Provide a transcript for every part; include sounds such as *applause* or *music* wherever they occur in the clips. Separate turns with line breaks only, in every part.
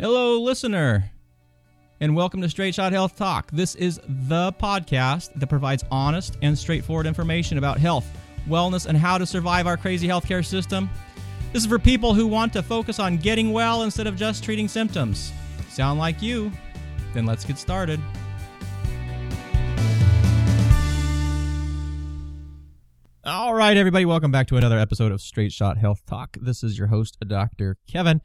Hello, listener, and welcome to Straight Shot Health Talk. This is the podcast that provides honest and straightforward information about health, wellness, and how to survive our crazy healthcare system. This is for people who want to focus on getting well instead of just treating symptoms. Sound like you? Then let's get started. All right, everybody, welcome back to another episode of Straight Shot Health Talk. This is your host, Dr. Kevin.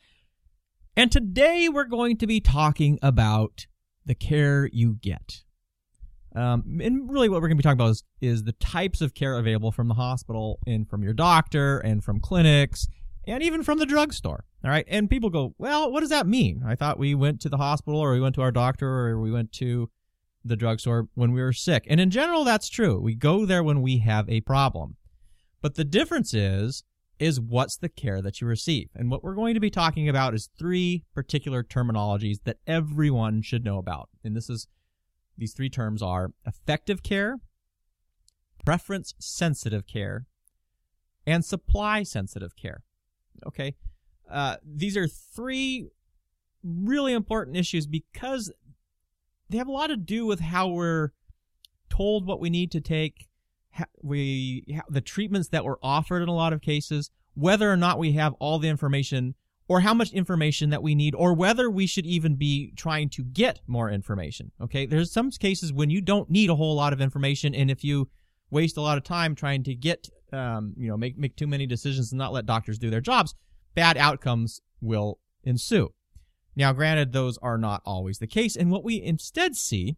And today we're going to be talking about the care you get. Um, and really, what we're going to be talking about is, is the types of care available from the hospital and from your doctor and from clinics and even from the drugstore. All right. And people go, well, what does that mean? I thought we went to the hospital or we went to our doctor or we went to the drugstore when we were sick. And in general, that's true. We go there when we have a problem. But the difference is, is what's the care that you receive. And what we're going to be talking about is three particular terminologies that everyone should know about. And this is, these three terms are effective care, preference sensitive care, and supply sensitive care. Okay. Uh, these are three really important issues because they have a lot to do with how we're told what we need to take, we the treatments that we're offered in a lot of cases, whether or not we have all the information or how much information that we need or whether we should even be trying to get more information. Okay? There's some cases when you don't need a whole lot of information and if you waste a lot of time trying to get um, you know, make make too many decisions and not let doctors do their jobs, bad outcomes will ensue. Now, granted, those are not always the case, and what we instead see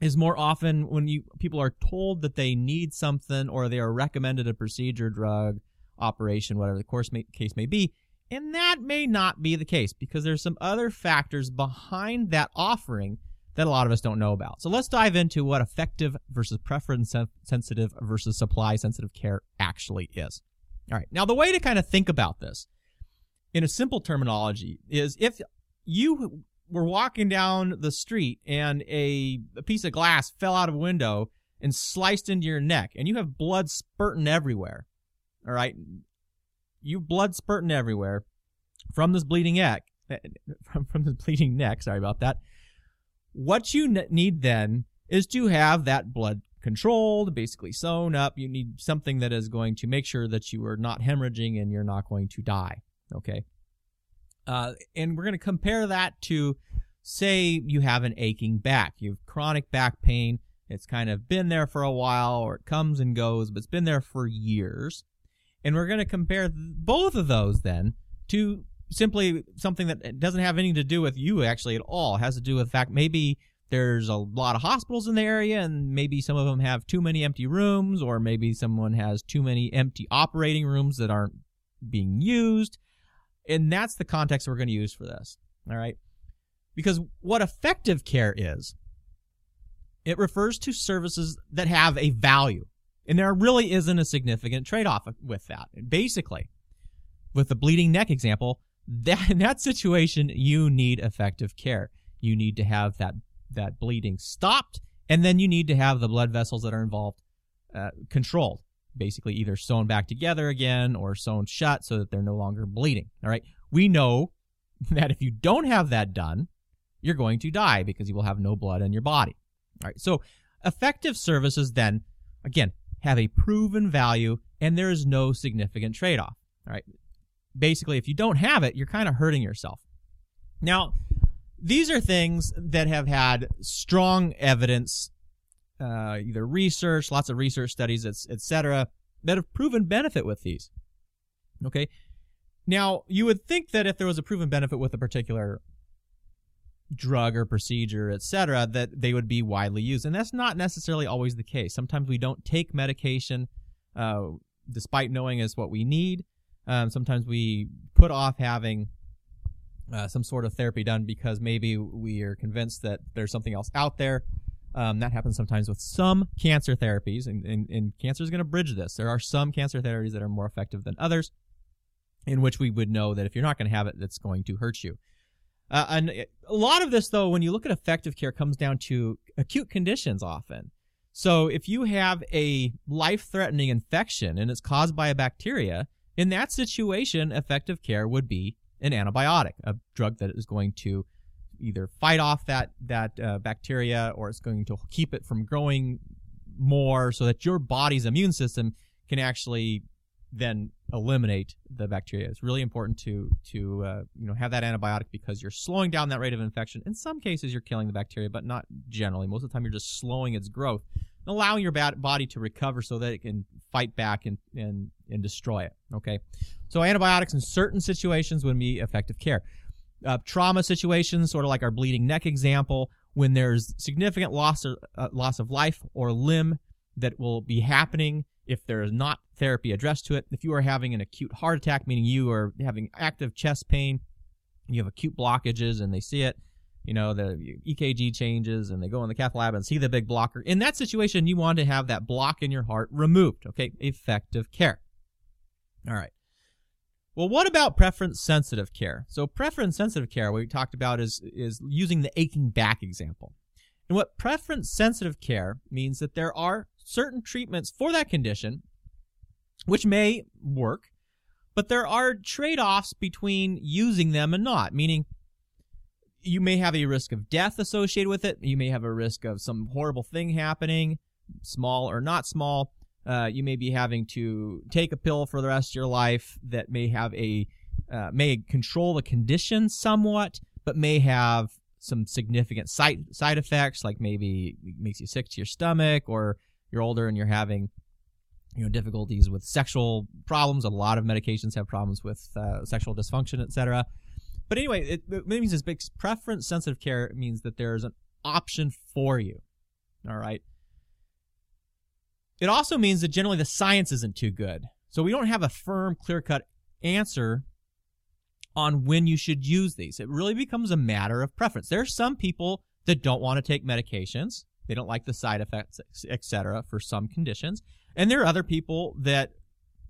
is more often when you people are told that they need something or they are recommended a procedure, drug, operation, whatever the course may, case may be, and that may not be the case because there's some other factors behind that offering that a lot of us don't know about. So let's dive into what effective versus preference sensitive versus supply sensitive care actually is. All right. Now, the way to kind of think about this in a simple terminology is if you were walking down the street and a, a piece of glass fell out of a window and sliced into your neck and you have blood spurting everywhere. All right. You blood spurting everywhere from this bleeding neck, *laughs* from, from this bleeding neck. Sorry about that. What you need then is to have that blood controlled, basically sewn up. You need something that is going to make sure that you are not hemorrhaging and you're not going to die. Okay. Uh, and we're going to compare that to, say, you have an aching back. You have chronic back pain. It's kind of been there for a while, or it comes and goes, but it's been there for years. And we're going to compare both of those then to simply something that doesn't have anything to do with you actually at all. It has to do with the fact maybe there's a lot of hospitals in the area and maybe some of them have too many empty rooms or maybe someone has too many empty operating rooms that aren't being used and that's the context we're going to use for this. All right. Because what effective care is, it refers to services that have a value. And there really isn't a significant trade off with that. Basically, with the bleeding neck example, that, in that situation, you need effective care. You need to have that, that bleeding stopped, and then you need to have the blood vessels that are involved uh, controlled basically either sewn back together again or sewn shut so that they're no longer bleeding. All right. We know *laughs* that if you don't have that done, you're going to die because you will have no blood in your body. All right. So effective services then, again, have a proven value and there is no significant trade off. All right. Basically, if you don't have it, you're kind of hurting yourself. Now, these are things that have had strong evidence uh, either research, lots of research studies, etc., that have proven benefit with these. Okay. Now, you would think that if there was a proven benefit with a particular drug or procedure, etc., that they would be widely used, and that's not necessarily always the case. Sometimes we don't take medication, uh, despite knowing is what we need. Um, sometimes we put off having uh, some sort of therapy done because maybe we are convinced that there's something else out there um, that happens sometimes with some cancer therapies, and, and, and cancer is going to bridge this. There are some cancer therapies that are more effective than others, in which we would know that if you're not going to have it, that's going to hurt you. Uh, and a lot of this, though, when you look at effective care, comes down to acute conditions often. So if you have a life-threatening infection and it's caused by a bacteria, in that situation, effective care would be an antibiotic, a drug that is going to either fight off that that uh, bacteria or it's going to keep it from growing more so that your body's immune system can actually then eliminate the bacteria. It's really important to to uh, you know have that antibiotic because you're slowing down that rate of infection. In some cases, you're killing the bacteria, but not generally. Most of the time, you're just slowing its growth and allowing your body to recover so that it can fight back and and and destroy it. Okay, so antibiotics in certain situations would be effective care. Uh, trauma situations, sort of like our bleeding neck example, when there's significant loss of, uh, loss of life or limb that will be happening if there is not therapy addressed to it. If you are having an acute heart attack, meaning you are having active chest pain, you have acute blockages and they see it, you know, the EKG changes and they go in the cath lab and see the big blocker. In that situation, you want to have that block in your heart removed. Okay, effective care. All right. Well, what about preference sensitive care? So preference sensitive care, we talked about is is using the aching back example. And what preference sensitive care means that there are certain treatments for that condition which may work, but there are trade-offs between using them and not, meaning you may have a risk of death associated with it, you may have a risk of some horrible thing happening, small or not small, uh, you may be having to take a pill for the rest of your life that may have a uh, may control the condition somewhat, but may have some significant side side effects, like maybe makes you sick to your stomach, or you're older and you're having you know difficulties with sexual problems. A lot of medications have problems with uh, sexual dysfunction, etc. But anyway, it, it means this big preference sensitive care means that there's an option for you. All right. It also means that generally the science isn't too good. So we don't have a firm, clear cut answer on when you should use these. It really becomes a matter of preference. There are some people that don't want to take medications. They don't like the side effects, etc. for some conditions. And there are other people that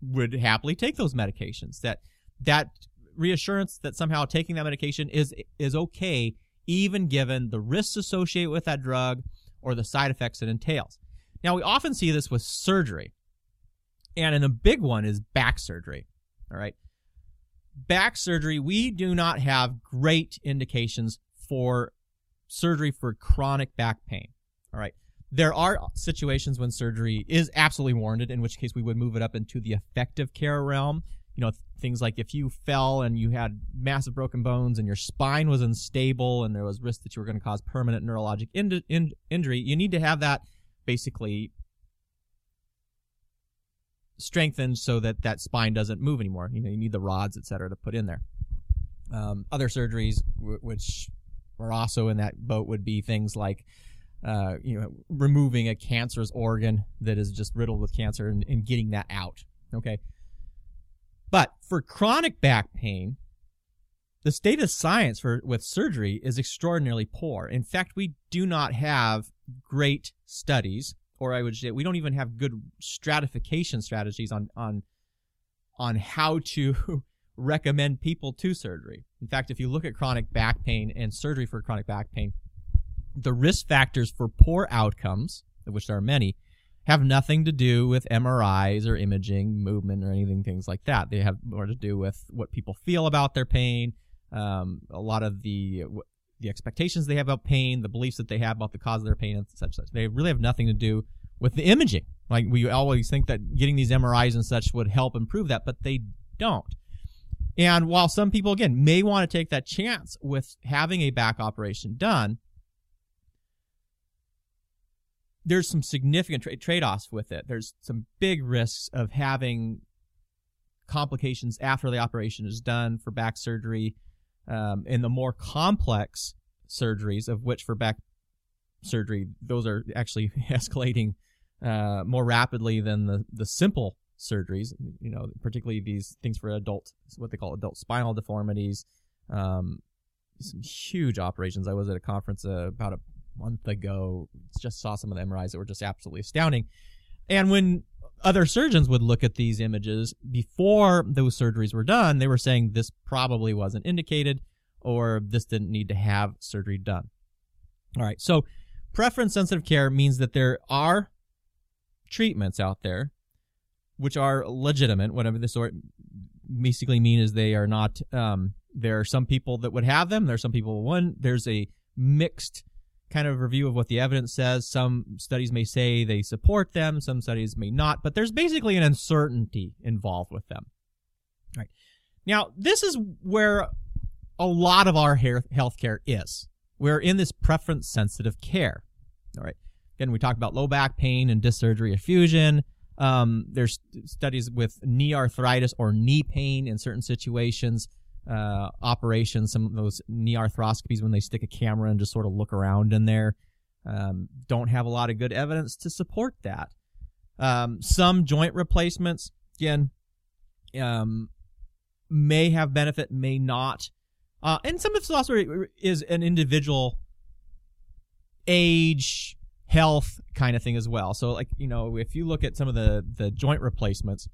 would happily take those medications. That that reassurance that somehow taking that medication is is okay even given the risks associated with that drug or the side effects it entails. Now, we often see this with surgery. And in a big one is back surgery. All right. Back surgery, we do not have great indications for surgery for chronic back pain. All right. There are situations when surgery is absolutely warranted, in which case we would move it up into the effective care realm. You know, things like if you fell and you had massive broken bones and your spine was unstable and there was risk that you were going to cause permanent neurologic in- in- injury, you need to have that basically strengthened so that that spine doesn't move anymore. You know, you need the rods, et cetera, to put in there. Um, other surgeries, w- which are also in that boat, would be things like, uh, you know, removing a cancerous organ that is just riddled with cancer and, and getting that out. Okay. But for chronic back pain, the state of science for with surgery is extraordinarily poor. In fact, we do not have great studies, or I would say we don't even have good stratification strategies on on on how to *laughs* recommend people to surgery. In fact, if you look at chronic back pain and surgery for chronic back pain, the risk factors for poor outcomes, of which there are many, have nothing to do with MRIs or imaging, movement, or anything, things like that. They have more to do with what people feel about their pain, um, a lot of the the expectations they have about pain, the beliefs that they have about the cause of their pain, and such such. They really have nothing to do with the imaging. Like we always think that getting these MRIs and such would help improve that, but they don't. And while some people again may want to take that chance with having a back operation done, there's some significant tra- trade-offs with it. There's some big risks of having complications after the operation is done for back surgery um, in the more complex surgeries, of which for back surgery, those are actually *laughs* escalating uh, more rapidly than the, the simple surgeries, you know, particularly these things for adult, what they call adult spinal deformities, um, some huge operations. I was at a conference uh, about a month ago, just saw some of the MRIs that were just absolutely astounding. And when other surgeons would look at these images before those surgeries were done, they were saying this probably wasn't indicated or this didn't need to have surgery done. All right, so preference sensitive care means that there are treatments out there which are legitimate, whatever the sort basically mean is they are not um, there are some people that would have them. There are some people who wouldn't. There's a mixed kind of review of what the evidence says. Some studies may say they support them, some studies may not, but there's basically an uncertainty involved with them. All right. Now, this is where a lot of our health care is. We're in this preference sensitive care. All right. Again, we talk about low back pain and disc surgery or fusion. Um, there's studies with knee arthritis or knee pain in certain situations, uh, operations, some of those knee arthroscopies when they stick a camera and just sort of look around in there. Um, don't have a lot of good evidence to support that. Um, some joint replacements, again, um, may have benefit, may not. Uh, and some of this also is an individual age, health kind of thing as well. So like, you know, if you look at some of the the joint replacements,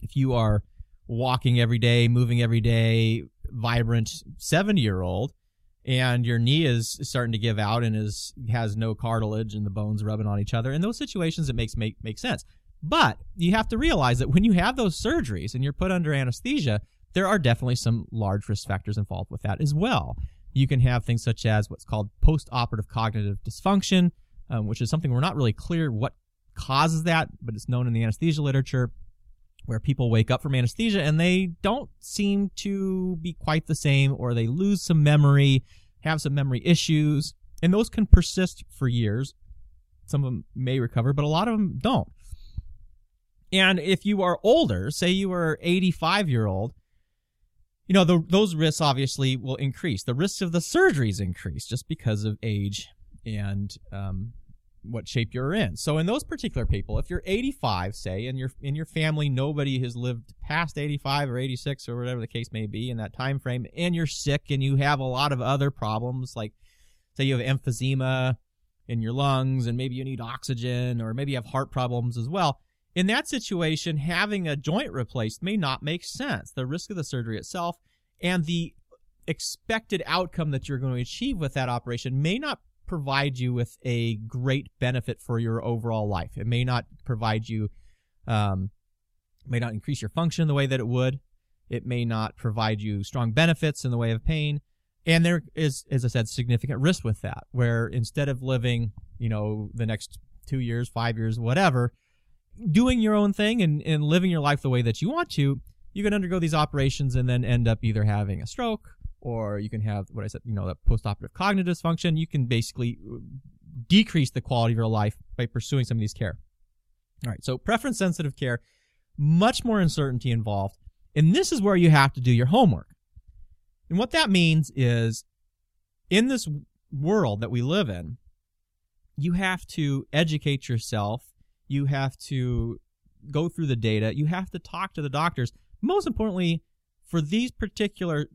if you are walking every day, moving every day, vibrant seven year old, and your knee is starting to give out and is has no cartilage and the bones rubbing on each other, in those situations it makes make make sense. But you have to realize that when you have those surgeries and you're put under anesthesia, there are definitely some large risk factors involved with that as well. You can have things such as what's called post-operative cognitive dysfunction, um, which is something we're not really clear what causes that, but it's known in the anesthesia literature, where people wake up from anesthesia and they don't seem to be quite the same, or they lose some memory, have some memory issues, and those can persist for years. Some of them may recover, but a lot of them don't. And if you are older, say you are 85 year old, you know, the, those risks obviously will increase. The risks of the surgeries increase just because of age and um, what shape you're in. So in those particular people, if you're 85, say, and your in your family nobody has lived past 85 or 86 or whatever the case may be in that time frame, and you're sick and you have a lot of other problems like say you have emphysema in your lungs and maybe you need oxygen or maybe you have heart problems as well. In that situation, having a joint replaced may not make sense. The risk of the surgery itself and the expected outcome that you're going to achieve with that operation may not provide you with a great benefit for your overall life. It may not provide you, um, may not increase your function the way that it would. It may not provide you strong benefits in the way of pain. And there is, as I said, significant risk with that, where instead of living, you know, the next two years, five years, whatever, doing your own thing and, and living your life the way that you want to, you can undergo these operations and then end up either having a stroke or you can have what I said, you know, the postoperative cognitive dysfunction. You can basically uh, decrease the quality of your life by pursuing some of these care. All right, so preference sensitive care, much more uncertainty involved. And this is where you have to do your homework. And what that means is in this world that we live in, you have to educate yourself. You have to go through the data. You have to talk to the doctors. Most importantly, for these particular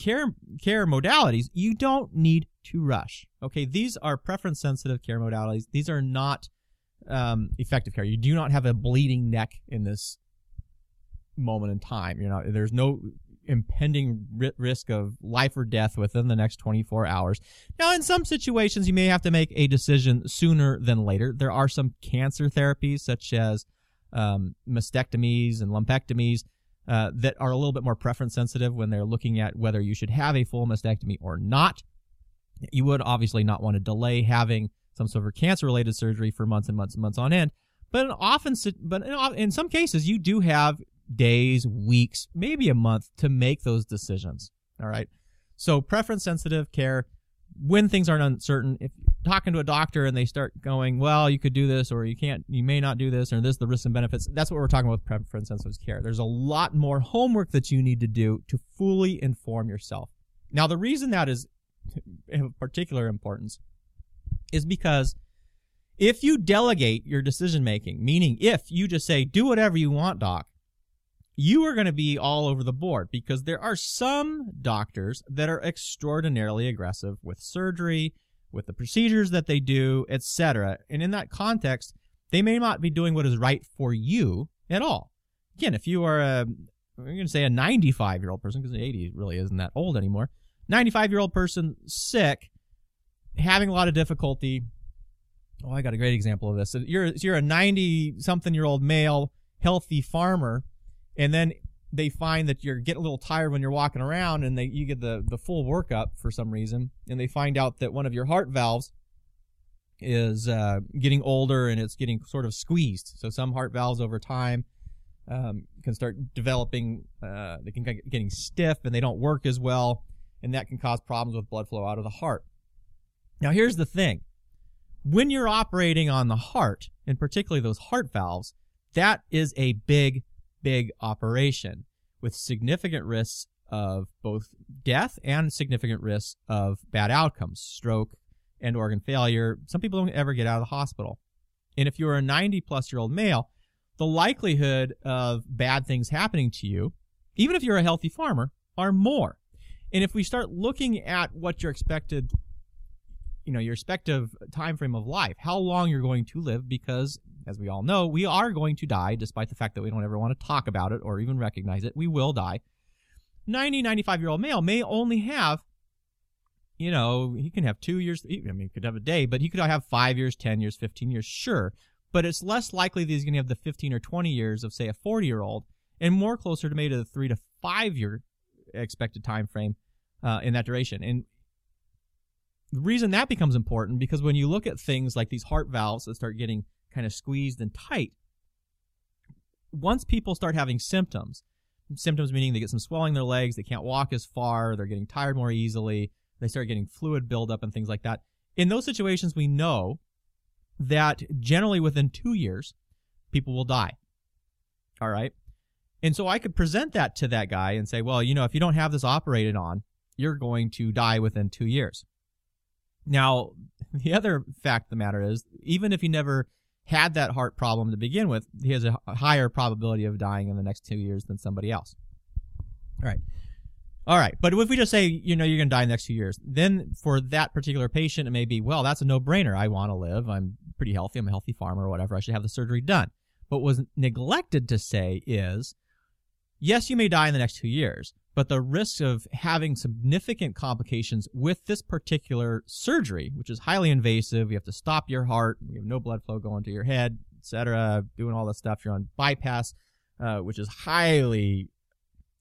care care modalities, you don't need to rush. Okay, these are preference sensitive care modalities. These are not um, effective care. You do not have a bleeding neck in this moment in time. You know, there's no impending risk of life or death within the next 24 hours. Now, in some situations, you may have to make a decision sooner than later. There are some cancer therapies, such as um, mastectomies and lumpectomies, uh, that are a little bit more preference sensitive when they're looking at whether you should have a full mastectomy or not. You would obviously not want to delay having some sort of cancer related surgery for months and months and months on end. But often, but in some cases, you do have days, weeks, maybe a month to make those decisions. All right. So preference sensitive care when things aren't uncertain, if talking to a doctor and they start going, well, you could do this or you can't, you may not do this or this, the risks and benefits. That's what we're talking about with preference sensitive care. There's a lot more homework that you need to do to fully inform yourself. Now, the reason that is of particular importance is because if you delegate your decision making, meaning if you just say, do whatever you want, doc, you are going to be all over the board because there are some doctors that are extraordinarily aggressive with surgery, with the procedures that they do, etc. And in that context, they may not be doing what is right for you at all. Again, if you are a, I'm going to say a 95 year old person, because 80 really isn't that old anymore, 95 year old person sick, having a lot of difficulty. Oh, I got a great example of this. You're, you're a 90 something year old male, healthy farmer and then they find that you're getting a little tired when you're walking around and they you get the the full workup for some reason. And they find out that one of your heart valves is uh, getting older and it's getting sort of squeezed. So some heart valves over time um, can start developing uh, they can get getting stiff and they don't work as well. And that can cause problems with blood flow out of the heart. Now here's the thing. When you're operating on the heart and particularly those heart valves that is a big big operation with significant risks of both death and significant risks of bad outcomes, stroke and organ failure. Some people don't ever get out of the hospital. And if you're a 90 plus year old male, the likelihood of bad things happening to you, even if you're a healthy farmer, are more. And if we start looking at what your expected you know your expected time frame of life how long you're going to live because as we all know, we are going to die, despite the fact that we don't ever want to talk about it or even recognize it. We will die. 90, 95 year old male may only have, you know, he can have two years. I mean, he could have a day, but he could have five years, 10 years, 15 years, sure. But it's less likely that he's going to have the 15 or 20 years of, say, a 40 year old, and more closer to maybe the three to five year expected time frame uh, in that duration. And the reason that becomes important because when you look at things like these heart valves that start getting kind of squeezed and tight. Once people start having symptoms, symptoms meaning they get some swelling in their legs, they can't walk as far, they're getting tired more easily, they start getting fluid buildup and things like that. In those situations, we know that generally within two years, people will die. All right. And so I could present that to that guy and say, well, you know, if you don't have this operated on, you're going to die within two years. Now, *laughs* the other fact of the matter is, even if you never had that heart problem to begin with, he has a higher probability of dying in the next two years than somebody else. All right. All right. But if we just say, you know, you're going to die in the next two years, then for that particular patient, it may be, well, that's a no brainer. I want to live. I'm pretty healthy. I'm a healthy farmer or whatever. I should have the surgery done. But what was neglected to say is, yes, you may die in the next two years, but the risk of having significant complications with this particular surgery, which is highly invasive, you have to stop your heart, you have no blood flow going to your head, etc., doing all this stuff. You're on bypass, uh, which is highly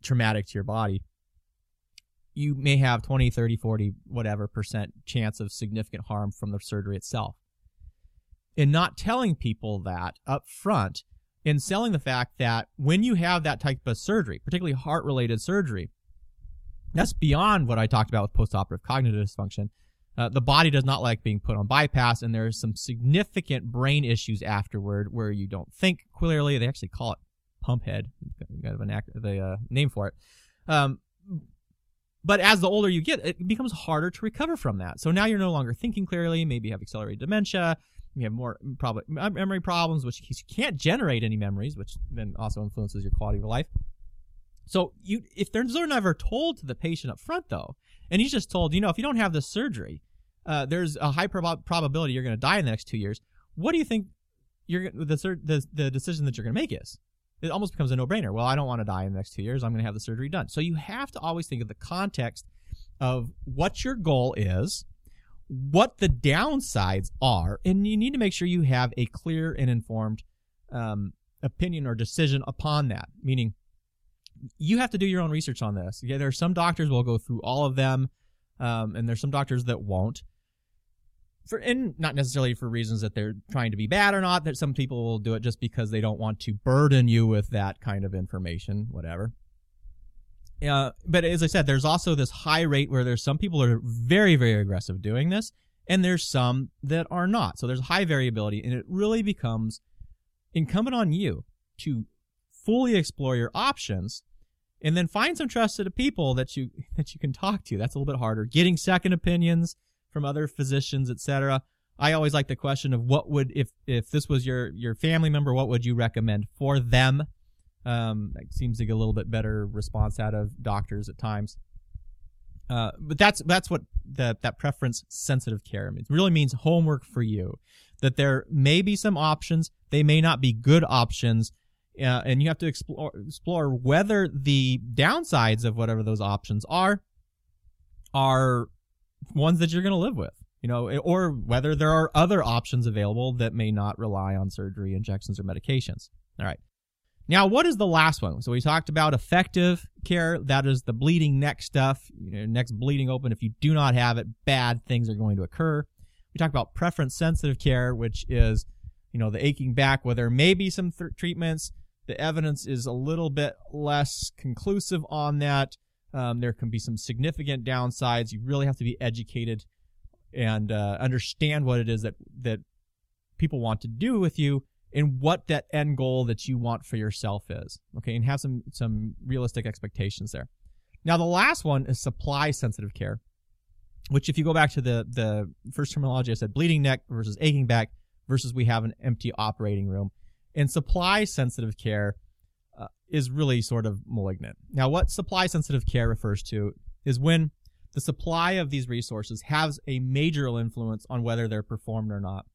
traumatic to your body. You may have 20, 30, 40, whatever percent chance of significant harm from the surgery itself. In not telling people that up front, in selling the fact that when you have that type of surgery, particularly heart related surgery, that's beyond what I talked about with postoperative cognitive dysfunction. Uh, the body does not like being put on bypass, and there's some significant brain issues afterward where you don't think clearly. They actually call it pump head, kind of an act, the uh, name for it. Um, but as the older you get, it becomes harder to recover from that. So now you're no longer thinking clearly. Maybe you have accelerated dementia you have more probably memory problems, which you can't generate any memories, which then also influences your quality of life. So you, if they're, they're never told to the patient up front though, and he's just told, you know, if you don't have this surgery, uh, there's a high prob- probability you're going to die in the next two years. What do you think you're the the the decision that you're going to make is? It almost becomes a no-brainer. Well, I don't want to die in the next two years. I'm going to have the surgery done. So you have to always think of the context of what your goal is what the downsides are, and you need to make sure you have a clear and informed um, opinion or decision upon that. Meaning, you have to do your own research on this. Yeah, there are some doctors will go through all of them, um, and there's some doctors that won't. For and not necessarily for reasons that they're trying to be bad or not. That some people will do it just because they don't want to burden you with that kind of information, whatever. Uh, but as I said, there's also this high rate where there's some people are very, very aggressive doing this, and there's some that are not. So there's high variability, and it really becomes incumbent on you to fully explore your options and then find some trusted people that you *laughs* that you can talk to. That's a little bit harder. Getting second opinions from other physicians, etc. I always like the question of what would if if this was your your family member, what would you recommend for them? Um, that seems to get a little bit better response out of doctors at times. Uh, but that's that's what that that preference sensitive care means. It really means homework for you. That there may be some options, they may not be good options, uh, and you have to explore explore whether the downsides of whatever those options are are ones that you're going to live with. You know, or whether there are other options available that may not rely on surgery, injections, or medications. All right. Now, what is the last one? So we talked about effective care. That is the bleeding neck stuff. You know, neck's bleeding open. If you do not have it, bad things are going to occur. We talked about preference sensitive care, which is, you know, the aching back where there may be some th- treatments. The evidence is a little bit less conclusive on that. Um, there can be some significant downsides. You really have to be educated and uh, understand what it is that that people want to do with you and what that end goal that you want for yourself is. Okay, and have some some realistic expectations there. Now the last one is supply sensitive care, which if you go back to the the first terminology I said bleeding neck versus aching back versus we have an empty operating room. And supply sensitive care uh, is really sort of malignant. Now what supply sensitive care refers to is when the supply of these resources has a major influence on whether they're performed or not.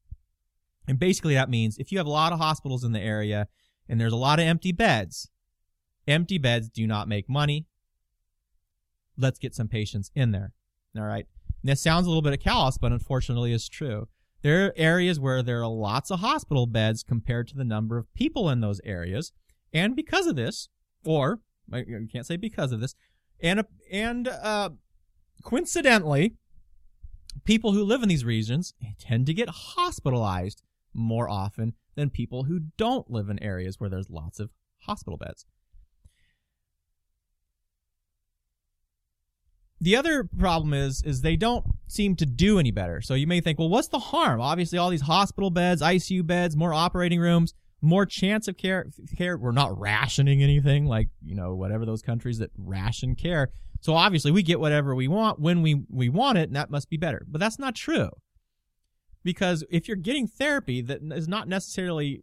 And basically that means if you have a lot of hospitals in the area and there's a lot of empty beds, empty beds do not make money. Let's get some patients in there. All right. And this sounds a little bit callous, but unfortunately is true. There are areas where there are lots of hospital beds compared to the number of people in those areas. And because of this, or I can't say because of this, and, and, uh, coincidentally, people who live in these regions tend to get hospitalized more often than people who don't live in areas where there's lots of hospital beds. The other problem is is they don't seem to do any better. So you may think, well, what's the harm? Obviously, all these hospital beds, ICU beds, more operating rooms, more chance of care. Care. We're not rationing anything like you know whatever those countries that ration care. So obviously, we get whatever we want when we we want it, and that must be better. But that's not true because if you're getting therapy that is not necessarily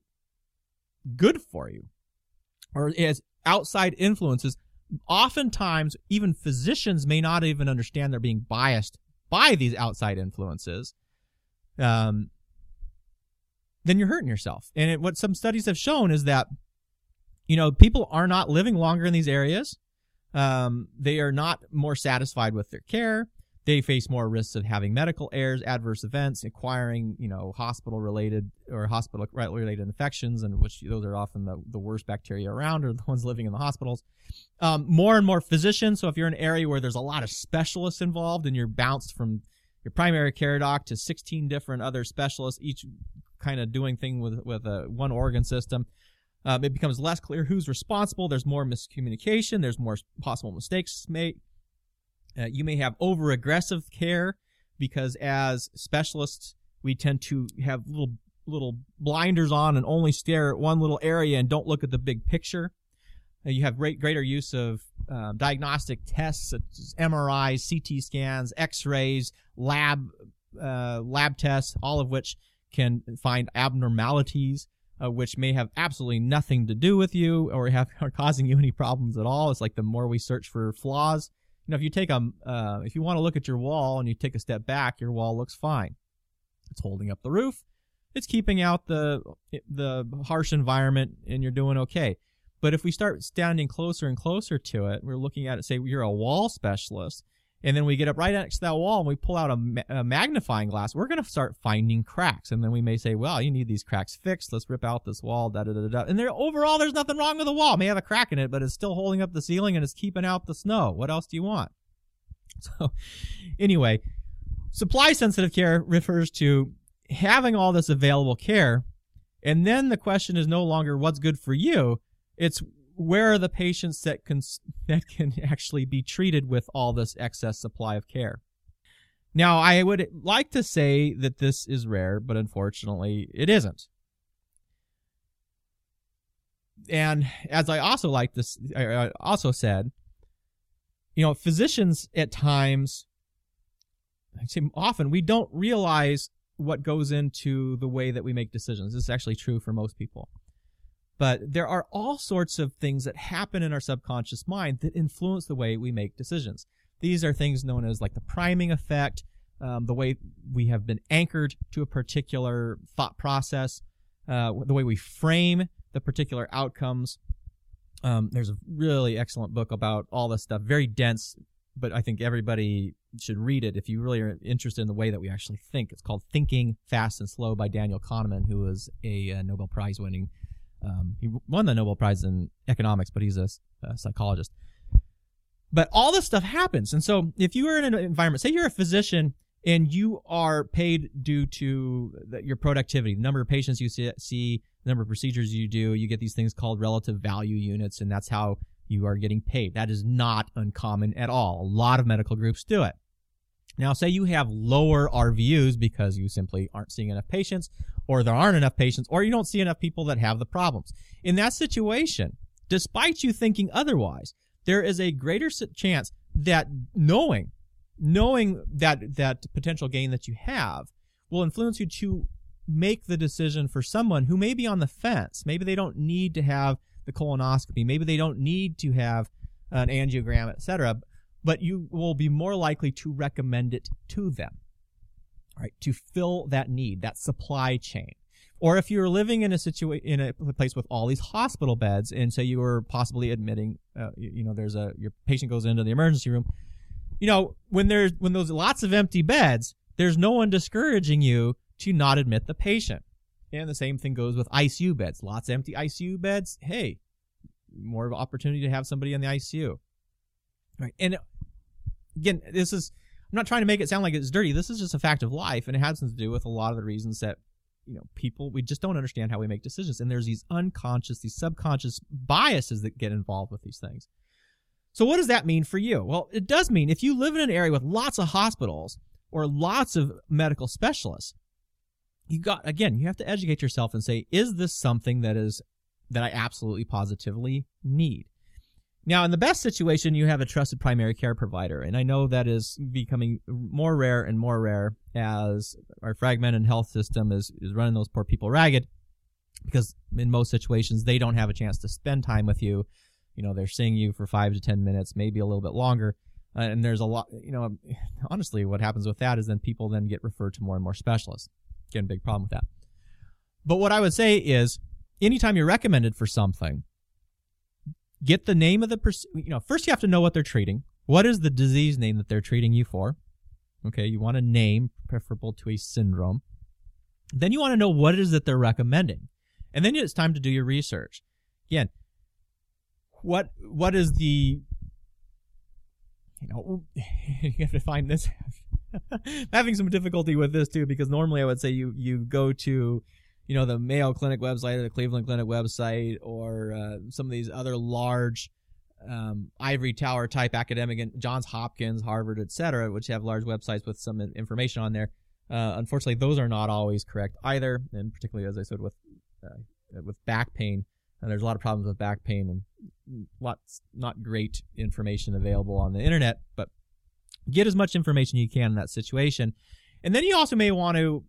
good for you or has outside influences, oftentimes even physicians may not even understand they're being biased by these outside influences. Um, then you're hurting yourself. And it, what some studies have shown is that, you know, people are not living longer in these areas. Um, they are not more satisfied with their care they face more risks of having medical errors, adverse events, acquiring, you know, hospital related or hospital related infections, and which those are often the, the worst bacteria around or the ones living in the hospitals. Um, more and more physicians. So if you're in an area where there's a lot of specialists involved and you're bounced from your primary care doc to 16 different other specialists, each kind of doing thing with, with a one organ system, um, it becomes less clear who's responsible. There's more miscommunication. There's more possible mistakes made uh, you may have over aggressive care because as specialists, we tend to have little little blinders on and only stare at one little area and don't look at the big picture. Uh, you have great, greater use of uh, diagnostic tests such as MRIs, CT scans, X-rays, lab uh, lab tests, all of which can find abnormalities, uh, which may have absolutely nothing to do with you or have *laughs* are causing you any problems at all. It's like the more we search for flaws, you know, if you take a, uh, if you want to look at your wall and you take a step back, your wall looks fine. It's holding up the roof. It's keeping out the the harsh environment, and you're doing okay. But if we start standing closer and closer to it, we're looking at it. Say you're a wall specialist, and then we get up right next to that wall and we pull out a, a magnifying glass. We're going to start finding cracks, and then we may say, "Well, you need these cracks fixed. Let's rip out this wall." Da da da da. And there, overall, there's nothing wrong with the wall. It may have a crack in it, but it's still holding up the ceiling and it's keeping out the snow. What else do you want? *laughs* So, anyway, supply sensitive care refers to having all this available care. And then the question is no longer what's good for you. It's where are the patients that can, *laughs* that can actually be treated with all this excess supply of care. Now, I would like to say that this is rare, but unfortunately it isn't. And as I also like this, I also said, you know, physicians at times, I say often, we don't realize what goes into the way that we make decisions. This is actually true for most people. But there are all sorts of things that happen in our subconscious mind that influence the way we make decisions. These are things known as like the priming effect, um, the way we have been anchored to a particular thought process, uh, the way we frame the particular outcomes, um, there's a really excellent book about all this stuff, very dense, but I think everybody should read it if you really are interested in the way that we actually think. It's called Thinking Fast and Slow by Daniel Kahneman, who was a, a Nobel Prize winning Um, he won the Nobel Prize in economics, but he's a, a psychologist. But all this stuff happens. And so if you are in an environment, say you're a physician and you are paid due to the, your productivity, the number of patients you see, see, the number of procedures you do, you get these things called relative value units, and that's how you are getting paid. That is not uncommon at all. A lot of medical groups do it. Now, say you have lower RVUs because you simply aren't seeing enough patients, or there aren't enough patients, or you don't see enough people that have the problems. In that situation, despite you thinking otherwise, there is a greater chance that knowing, knowing that that potential gain that you have will influence you to make the decision for someone who may be on the fence. Maybe they don't need to have the colonoscopy. Maybe they don't need to have an angiogram, etc. But you will be more likely to recommend it to them, right? To fill that need, that supply chain. Or if you're living in a situation in a place with all these hospital beds, and say you were possibly admitting, uh, you, you know, there's a your patient goes into the emergency room. You know, when there's when there's lots of empty beds, there's no one discouraging you to not admit the patient. And the same thing goes with ICU beds. Lots of empty ICU beds. Hey, more of an opportunity to have somebody in the ICU. Right. And again, this is I'm not trying to make it sound like it's dirty. This is just a fact of life, and it has to do with a lot of the reasons that you know, people, we just don't understand how we make decisions. And there's these unconscious, these subconscious biases that get involved with these things. So what does that mean for you? Well, it does mean if you live in an area with lots of hospitals or lots of medical specialists, you got, again, you have to educate yourself and say, is this something that is, that I absolutely positively need? Now, in the best situation, you have a trusted primary care provider, and I know that is becoming more rare and more rare as our fragmented health system is, is running those poor people ragged because in most situations they don't have a chance to spend time with you. You know, they're seeing you for five to ten minutes, maybe a little bit longer. Uh, and there's a lot, you know, honestly, what happens with that is then people then get referred to more and more specialists. Again, big problem with that. But what I would say is anytime you're recommended for something, get the name of the person. You know, first you have to know what they're treating. What is the disease name that they're treating you for? Okay, you want a name preferable to a syndrome. Then you want to know what it is that they're recommending. And then it's time to do your research. Again, what what is the you know *laughs* you have to find this *laughs* having some difficulty with this too because normally I would say you you go to you know the Mayo Clinic website or the Cleveland Clinic website or uh, some of these other large um, ivory tower type academic and Johns Hopkins, Harvard, etc., which have large websites with some information on there. Uh, unfortunately, those are not always correct either, and particularly as I said with uh, with back pain, and there's a lot of problems with back pain and lots not great information available on the internet. But get as much information you can in that situation, and then you also may want to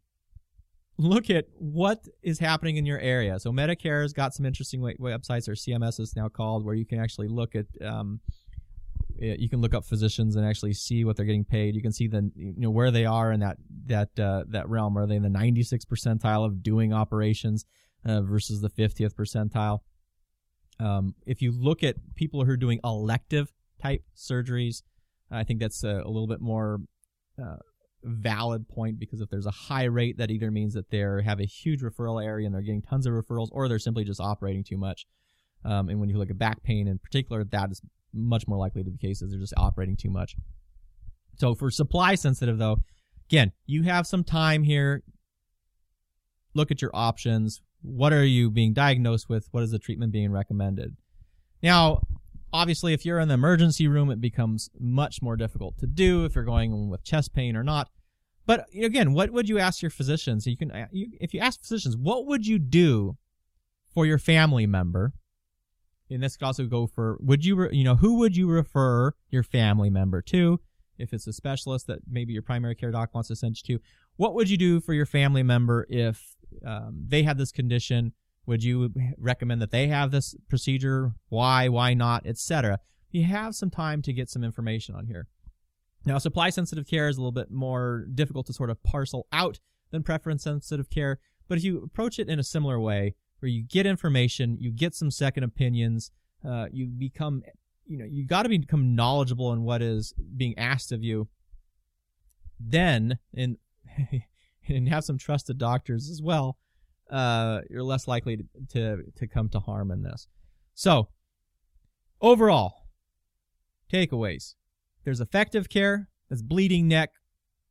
look at what is happening in your area. So Medicare has got some interesting websites, or CMS is now called, where you can actually look at. Um, you can look up physicians and actually see what they're getting paid. You can see the you know where they are in that that uh, that realm. Are they in the 96th percentile of doing operations uh, versus the 50th percentile? Um, if you look at people who are doing elective type surgeries, I think that's a, a little bit more uh, valid point because if there's a high rate, that either means that they have a huge referral area and they're getting tons of referrals, or they're simply just operating too much. Um, and when you look at back pain in particular, that is much more likely to be the case, is they're just operating too much. So for supply sensitive, though, again, you have some time here. Look at your options. What are you being diagnosed with? What is the treatment being recommended? Now, Obviously, if you're in the emergency room, it becomes much more difficult to do if you're going with chest pain or not. But again, what would you ask your physicians? You can, uh, you, if you ask physicians, what would you do for your family member? And this could also go for, would you, you know, who would you refer your family member to? If it's a specialist that maybe your primary care doc wants to send you to, what would you do for your family member if um, they had this condition would you recommend that they have this procedure? Why, why not, etc. You have some time to get some information on here. Now, supply sensitive care is a little bit more difficult to sort of parcel out than preference sensitive care, but if you approach it in a similar way, where you get information, you get some second opinions, uh, you become, you know, you got to become knowledgeable in what is being asked of you. Then, and *laughs* and have some trusted doctors as well uh, you're less likely to, to to come to harm in this. So, overall, takeaways: there's effective care. There's bleeding neck,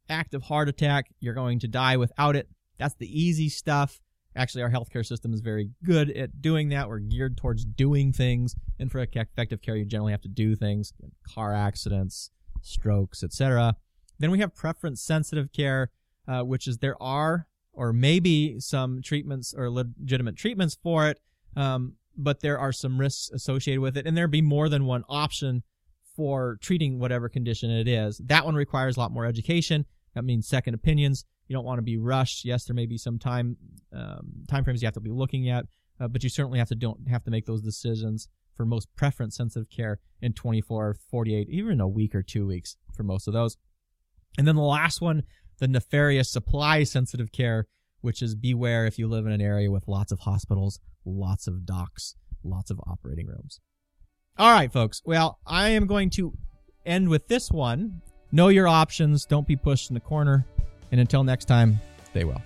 active heart attack. You're going to die without it. That's the easy stuff. Actually, our healthcare system is very good at doing that. We're geared towards doing things, and for effective care, you generally have to do things: car accidents, strokes, etc. Then we have preference sensitive care, uh, which is there are or maybe some treatments or legitimate treatments for it, um, but there are some risks associated with it, and there'd be more than one option for treating whatever condition it is. That one requires a lot more education. That means second opinions. You don't want to be rushed. Yes, there may be some time um, time frames you have to be looking at, uh, but you certainly have to don't have to make those decisions for most preference sensitive care in 24, 48, even a week or two weeks for most of those. And then the last one, the nefarious supply sensitive care, which is beware if you live in an area with lots of hospitals, lots of docs, lots of operating rooms. All right, folks. Well, I am going to end with this one. Know your options. Don't be pushed in the corner. And until next time, stay well.